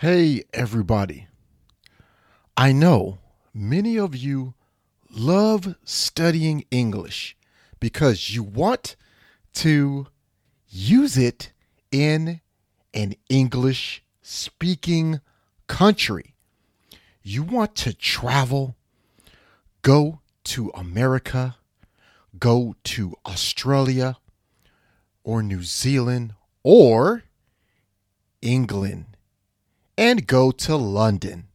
Hey, everybody. I know many of you love studying English because you want to use it in an English speaking country. You want to travel, go to America, go to Australia or New Zealand or England and go to London.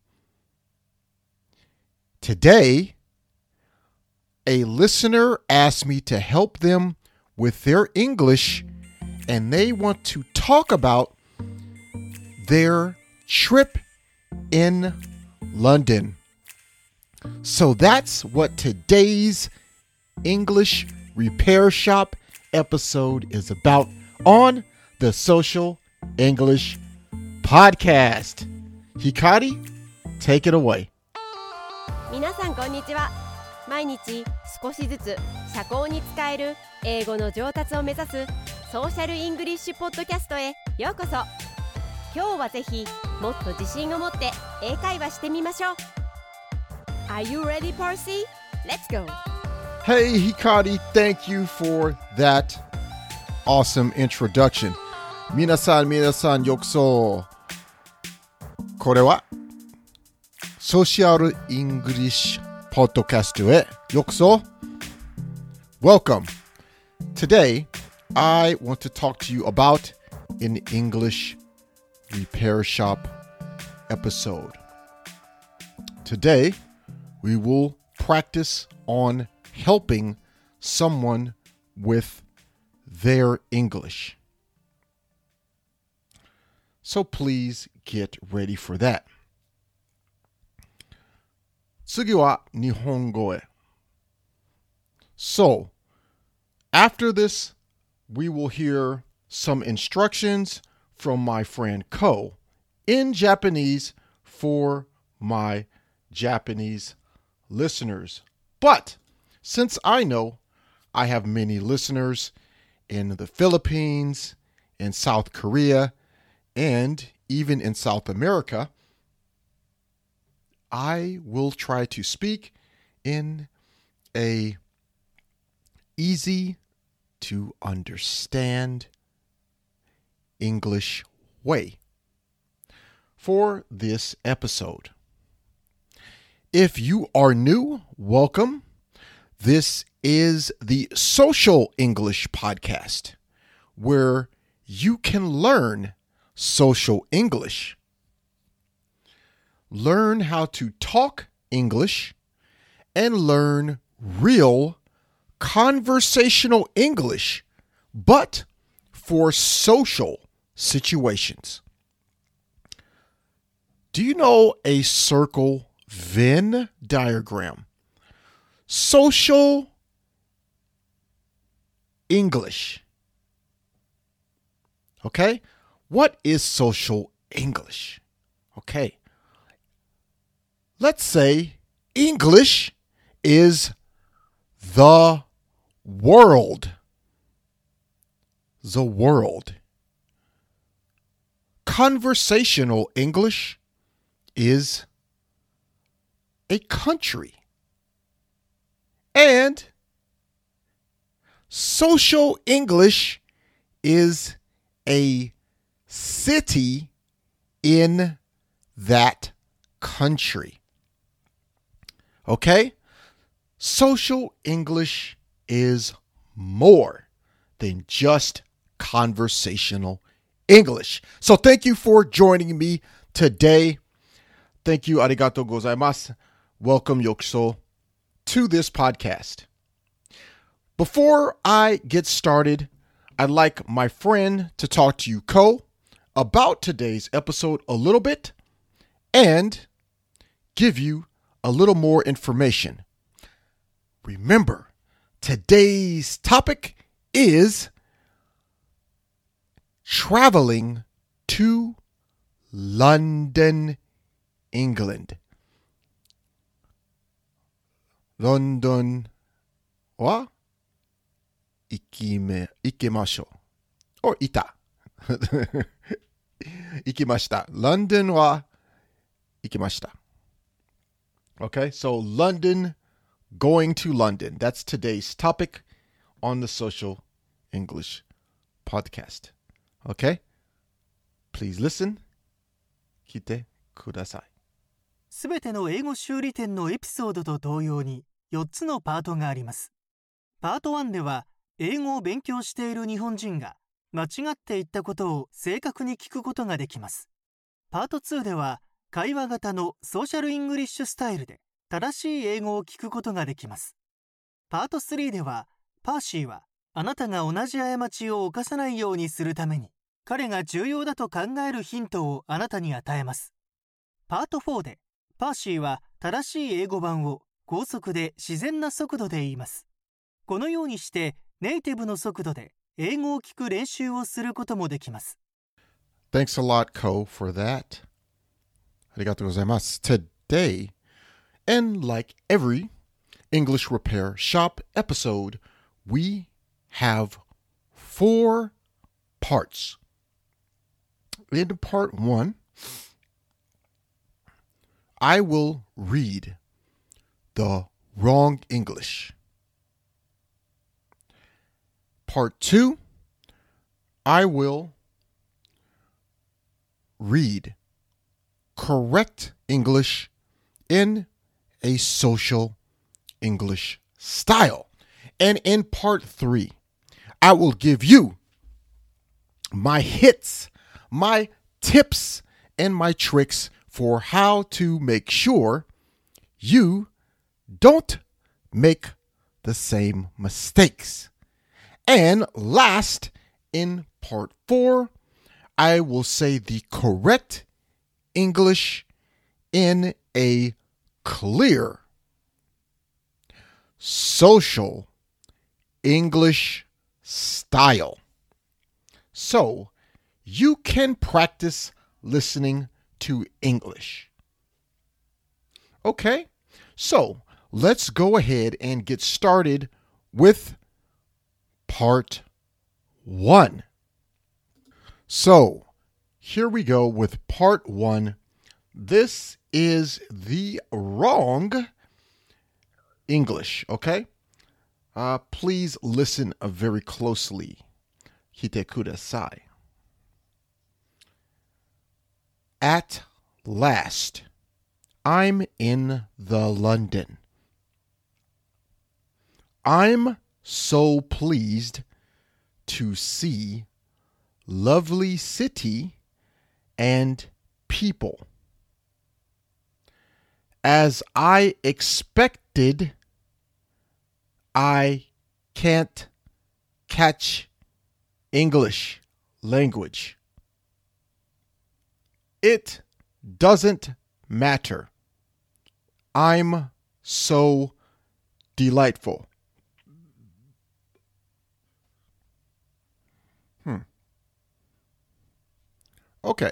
Today, a listener asked me to help them with their English, and they want to talk about their trip in London. So that's what today's English Repair Shop episode is about on the Social English Podcast. Hikari, take it away. 皆さんこんにちは毎日少しずつ社交に使える英語の上達を目指すソーシャルイングリッシュポッドキャストへようこそ今日はぜひもっと自信を持って英会話してみましょう Are you ready, Parsi? Let's go! Hey, Hikari, thank you for that awesome introduction. 皆さん、皆さん、ようこそ。これは、ソーシャルイングリッシュポッドキャストへようこそ。Welcome. Today, I want to talk to you about an English repair shop episode. Today, we will practice on helping someone with their English. So please get ready for that. 次は日本語へ。So, after this, we will hear some instructions from my friend Ko in Japanese for my Japanese listeners. But since I know I have many listeners in the Philippines, in South Korea, and even in South America, I will try to speak in a easy to understand English way for this episode. If you are new, welcome. This is the Social English Podcast, where you can learn social English. Learn how to talk English and learn real conversational English, but for social situations. Do you know a circle Venn diagram? Social English. Okay? What is social English? Okay. Let's say English is the world. The world. Conversational English is a country. And social English is a city in that country. Okay? Social English is more than just conversational English. So thank you for joining me today. Thank you. Arigato gozaimasu. Welcome, Yokuso, to this podcast. Before I get started, I'd like my friend to talk to you, Ko, about today's episode a little bit and give you a little more information. Remember, today's topic is traveling to London, England. London wa ikime, ikemashou. Or ita. 行きまし。た。行きました。London は行きました。Okay, so London, going to London. That's today's topic on the Social English podcast. Okay? Please listen. 聞いてください。すべての英語修理店のエピソードと同様に4つのパートがあります。パート1では英語を勉強している日本人が間違って言ったことを正確に聞くことができます。パート2では会話型のソーシャルイングリッシュスタイルで正しい英語を聞くことができます。パート3ではパーシーはあなたが同じ過ちを犯さないようにするために彼が重要だと考えるヒントをあなたに与えます。パート4でパーシーは正しい英語版を高速で自然な速度で言います。このようにしてネイティブの速度で英語を聞く練習をすることもできます。Thanks a lot, Ko, for that. ありがとうございます。Today, and like every English Repair Shop episode, we have four parts. In part one, I will read the wrong English. Part two, I will read correct English in a social English style. And in part three, I will give you my hits, my tips, and my tricks for how to make sure you don't make the same mistakes. And last, in part four, I will say the correct English in a clear social English style. So you can practice listening to English. Okay, so let's go ahead and get started with part one. So here we go with part one. This is the wrong English, okay? Uh, please listen very closely. Hite kudasai. At last, I'm in the London. I'm so pleased to see lovely city and people. As I expected, I can't catch English language. It doesn't matter. I'm so delightful. Okay.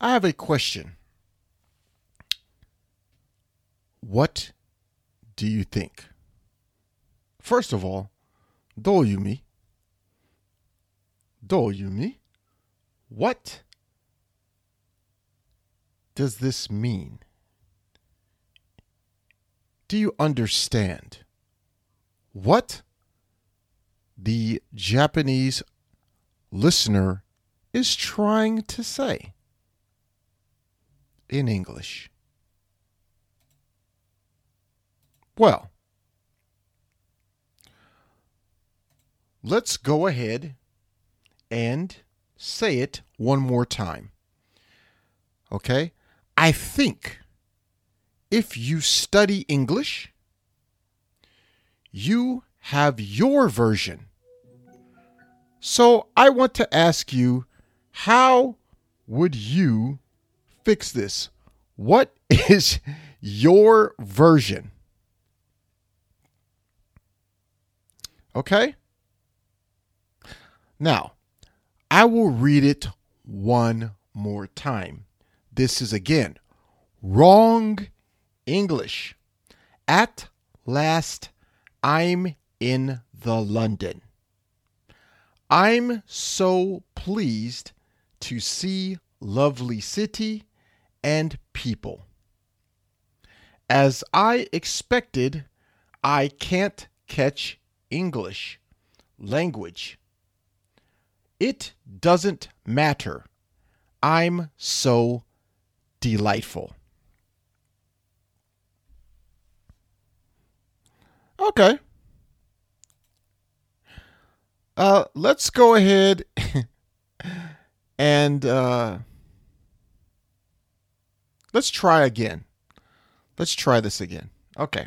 I have a question. What do you think? First of all, do you me? Do you me? What does this mean? Do you understand? What the Japanese listener is trying to say in English? Well, let's go ahead and say it one more time. Okay? I think if you study English, you have your version. So I want to ask you, how would you fix this? What is your version? Okay? Now, I will read it one more time. This is again wrong English. At last, I'm in the London. I'm so pleased to see lovely city and people. As I expected, I can't catch English language. It doesn't matter. I'm so delightful. Okay. Uh, let's go ahead and uh, let's try again. Let's try this again. Okay.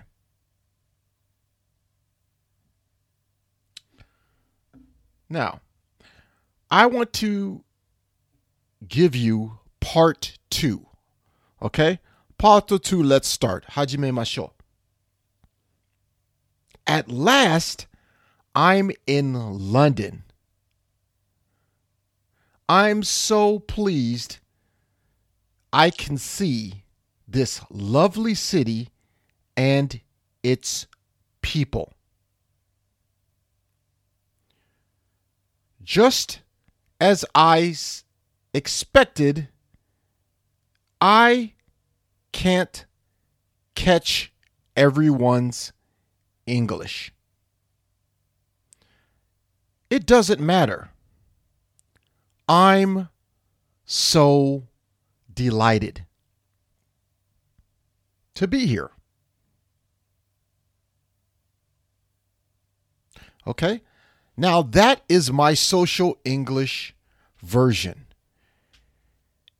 Now, I want to give you part two. Okay? Part two, let's start. Hajime masho. At last, I'm in London. I'm so pleased I can see this lovely city and its people. Just as I expected, I can't catch everyone's English. It doesn't matter. I'm so delighted to be here. Okay? Now, that is my social English version.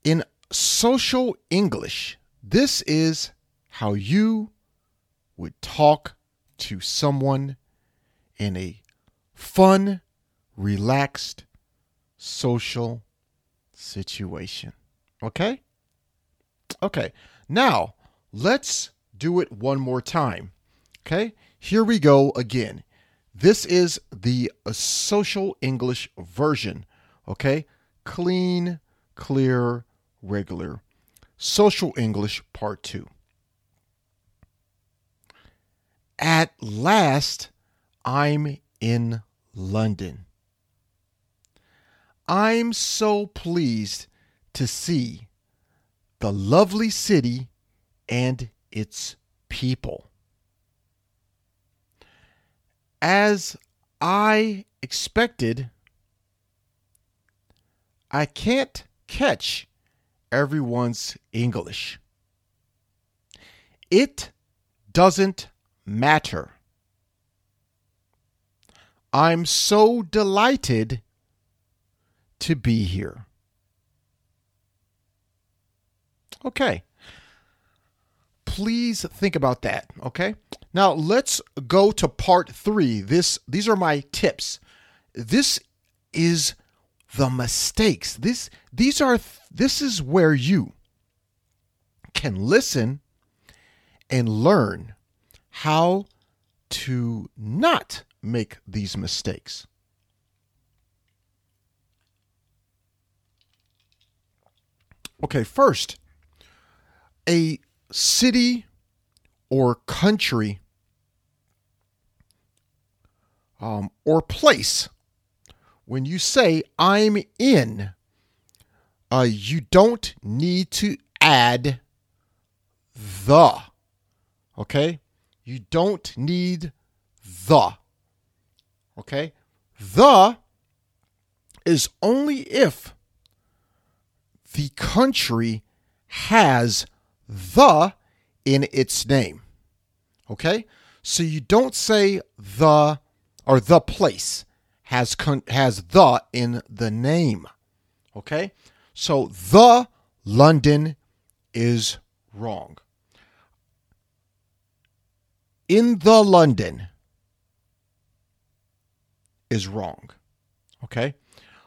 In social English, this is how you would talk to someone in a fun, relaxed, social situation. Okay? Okay. Now, let's do it one more time. Okay? Here we go again. This is the uh, social English version. Okay? Clean, clear, regular. Social English Part 2. At last, I'm in London. I'm so pleased to see the lovely city and its people. As I expected, I can't catch everyone's English. It doesn't matter. I'm so delighted to be here. Okay. Please think about that, okay? Now let's go to part 3. This these are my tips. This is the mistakes. This these are this is where you can listen and learn how to not make these mistakes. Okay, first, a city or country um, or place, when you say I'm in, uh, you don't need to add the. Okay? You don't need the. Okay? The is only if the country has the in its name. Okay? So you don't say the or the place has con- has the in the name. Okay? So the London is wrong. In the London is wrong. Okay?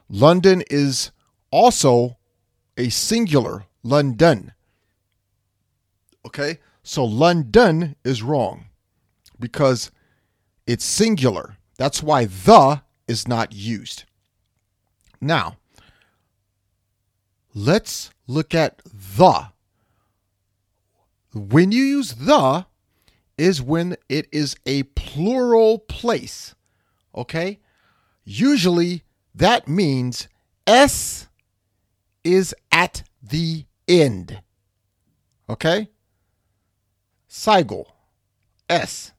London is also a singular, London. Okay? So London is wrong because it's singular. That's why the is not used. Now, let's look at the. When you use the, is when it is a plural place. Okay? Usually that means S is at the end. Okay? Saigo. S.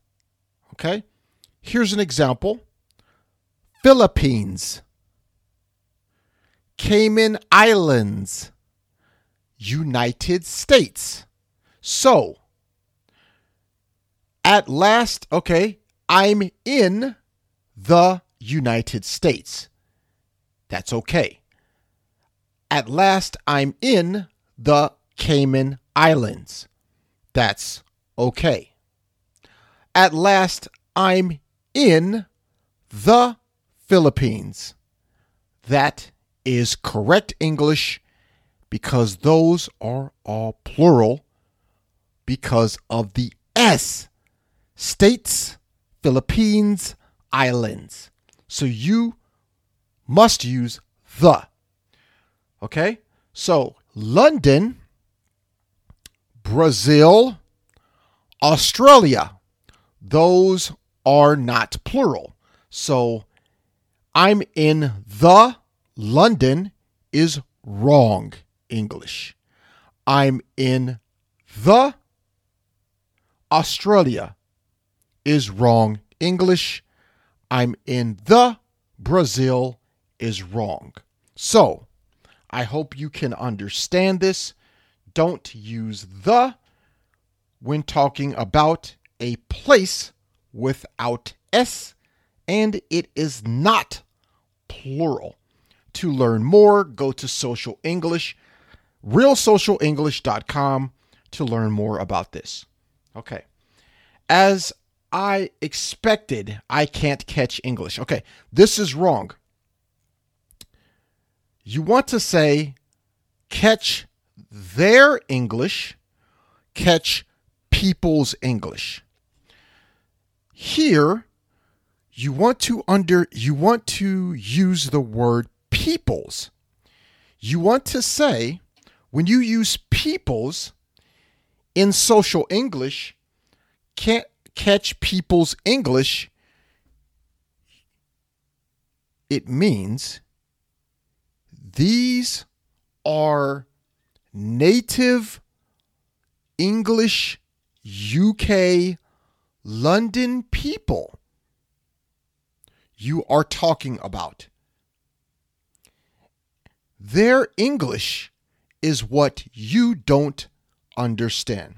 Okay? Here's an example Philippines, Cayman Islands, United States. So, at last, okay, I'm in the United States. That's okay. At last, I'm in the Cayman Islands. That's okay. At last, I'm in the Philippines. That is correct English because those are all plural because of the S. States, Philippines, islands. So you must use the. Okay? So London, Brazil, Australia. Those are not plural. So I'm in the London is wrong English. I'm in the Australia is wrong English. I'm in the Brazil is wrong. So, I hope you can understand this. Don't use the when talking about a place without S, and it is not plural. To learn more, go to Social English, realsocialenglish.com to learn more about this. Okay. As I expected, I can't catch English. Okay, this is wrong. You want to say catch their English, catch people's English. Here, you want to under you want to use the word peoples. You want to say when you use peoples in social English, can't catch people's English, it means these are native English UK London people you are talking about. Their English is what you don't understand.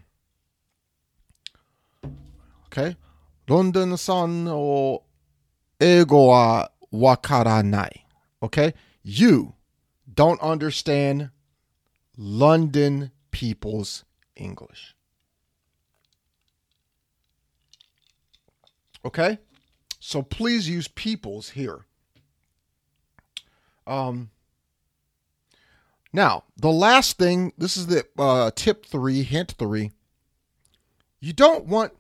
Okay? ロンドンさんの英語はわからない。Okay? You don't understand London people's English. Okay? So please use people's here. Um, now, the last thing, this is the uh, tip three, hint three. You don't want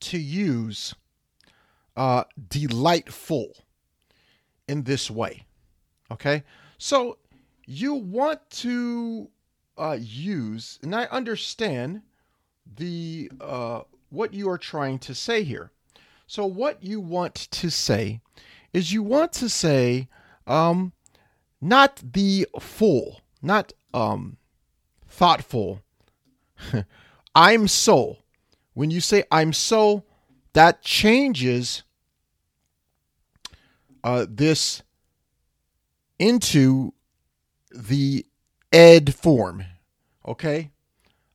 to use uh, delightful in this way. Okay? So you want to uh, use, and I understand the uh, what you are trying to say here. So what you want to say is you want to say um, not the full, not um, thoughtful. I'm so. When you say I'm so, that changes uh, this into the ed form. Okay?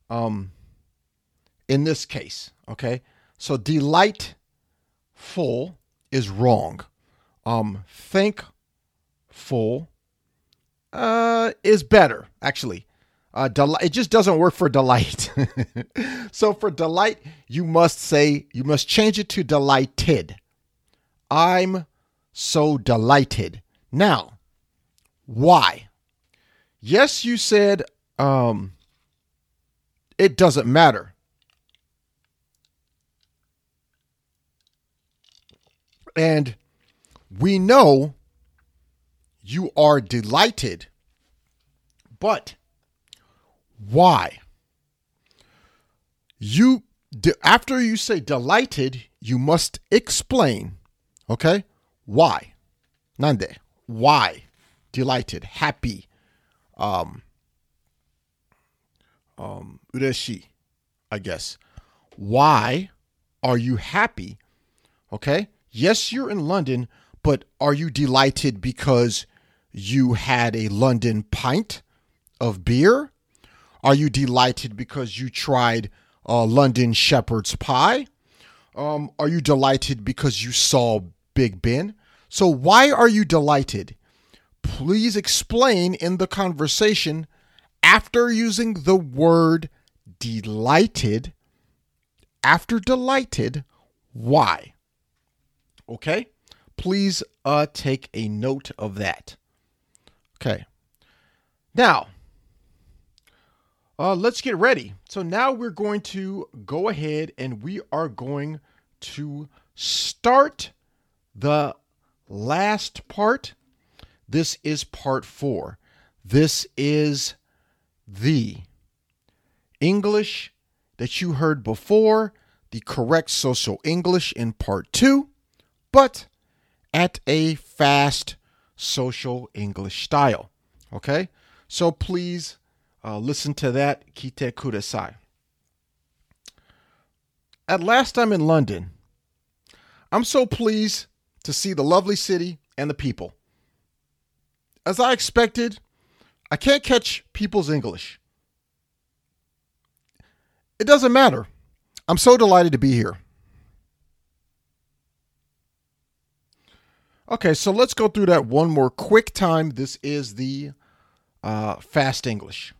Um, in this case, okay? So delightful is wrong. Um, thankful uh, is better, actually. Uh, it just doesn't work for delight. so for delight, you must say, you must change it to delighted. I'm so delighted. Now, why? Yes, you said um, it doesn't matter. And we know you are delighted, but why? You after you say delighted, you must explain, okay? Why? Nande? why delighted, happy, um, um, ureshi, I guess. Why are you happy? Okay. Yes, you're in London, but are you delighted because you had a London pint of beer? Are you delighted because you tried uh, London shepherd's pie? Um, are you delighted because you saw Big Ben? So, why are you delighted? Please explain in the conversation after using the word delighted. After delighted, why? Okay? Please uh, take a note of that. Okay. Now, uh, let's get ready. So now we're going to go ahead and we are going to start the last part. This is part four. This is the English that you heard before, the correct social English in part two, but at a fast social English style. Okay? So please uh, listen to that. Kite kudasai. At last I'm in London. I'm so pleased to see the lovely city and the people. As I expected, I can't catch people's English. It doesn't matter. I'm so delighted to be here. Okay, so let's go through that one more quick time. This is the uh, fast English.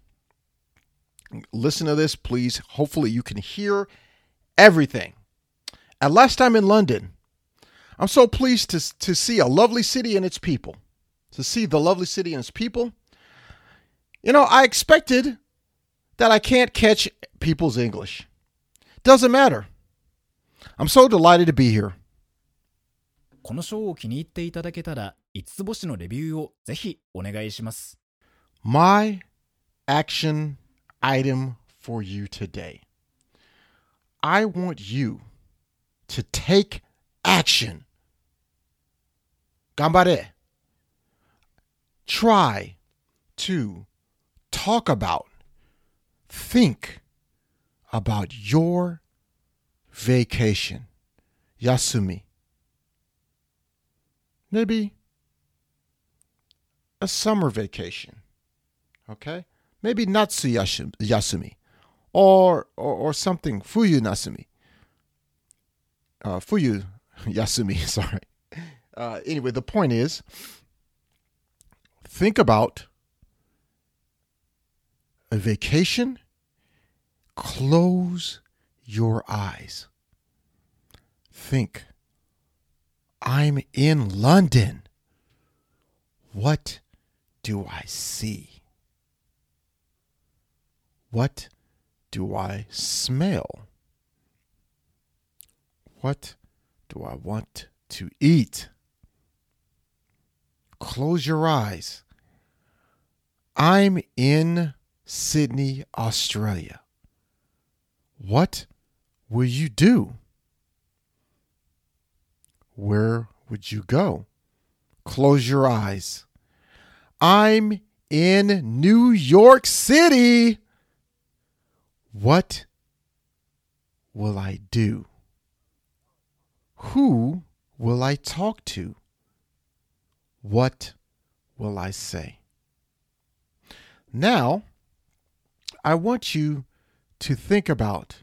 Listen to this, please. Hopefully, you can hear everything. At last time in London, I'm so pleased to, to see a lovely city and its people To see the lovely city and its people. You know, I expected that I can't catch people's English. Doesn't matter. I'm so delighted to be here. このショーを気に入っていただけたら、5つ星のレビューをぜひお願いします。 My action item for you today. I want you to take action. Gambare. Try to talk about, think about your vacation. Yasumi. Maybe a summer vacation. Okay? Maybe Natsu Yasumi or, or, or something, Fuyu Nasumi. Uh, Fuyu Yasumi, sorry. Uh, anyway, the point is think about a vacation, close your eyes. Think, I'm in London. What do I see? What do I smell? What do I want to eat? Close your eyes. I'm in Sydney, Australia. What will you do? Where would you go? Close your eyes. I'm in New York City. What will I do? Who will I talk to? What will I say? Now, I want you to think about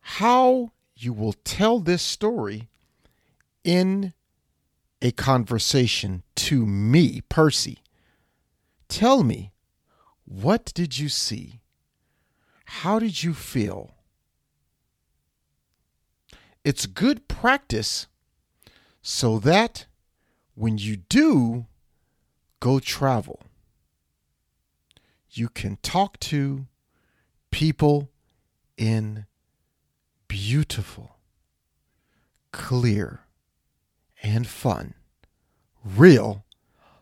how you will tell this story in a conversation to me, Percy. Tell me, what did you see? How did you feel? It's good practice so that when you do go travel, you can talk to people in beautiful, clear, and fun, real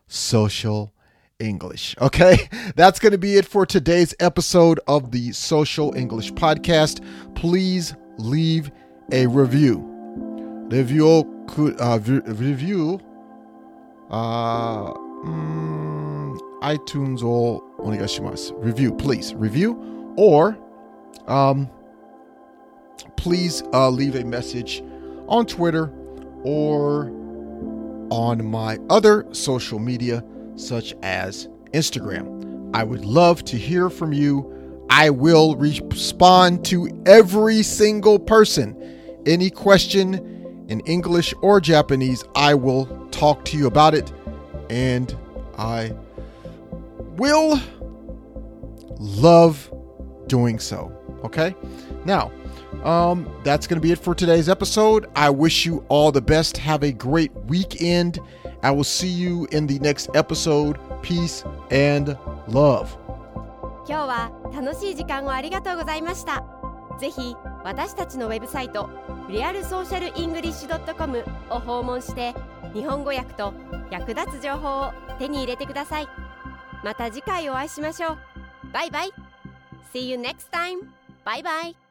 social English. Okay, that's going to be it for today's episode of the Social English Podcast. Please leave a review. Review could uh, review uh, mm, iTunes or onegashimasu. Review, please review, or um, please uh, leave a message on Twitter or on my other social media such as Instagram. I would love to hear from you. I will respond to every single person. Any question in English or Japanese, I will talk to you about it and I will love doing so. Okay? Now, um, that's going to be it for today's episode. I wish you all the best. Have a great weekend. I will see you in the next episode. Peace and love. 今日は楽しい時間をありがとうございました ぜひ私たちのウェブサイトリアルソーシャルイングリッシュ .com を訪問して日本語訳と役立つ情報を手に入れてください。また次回お会いしましょう。バイバイ。See you next time! バイバイ。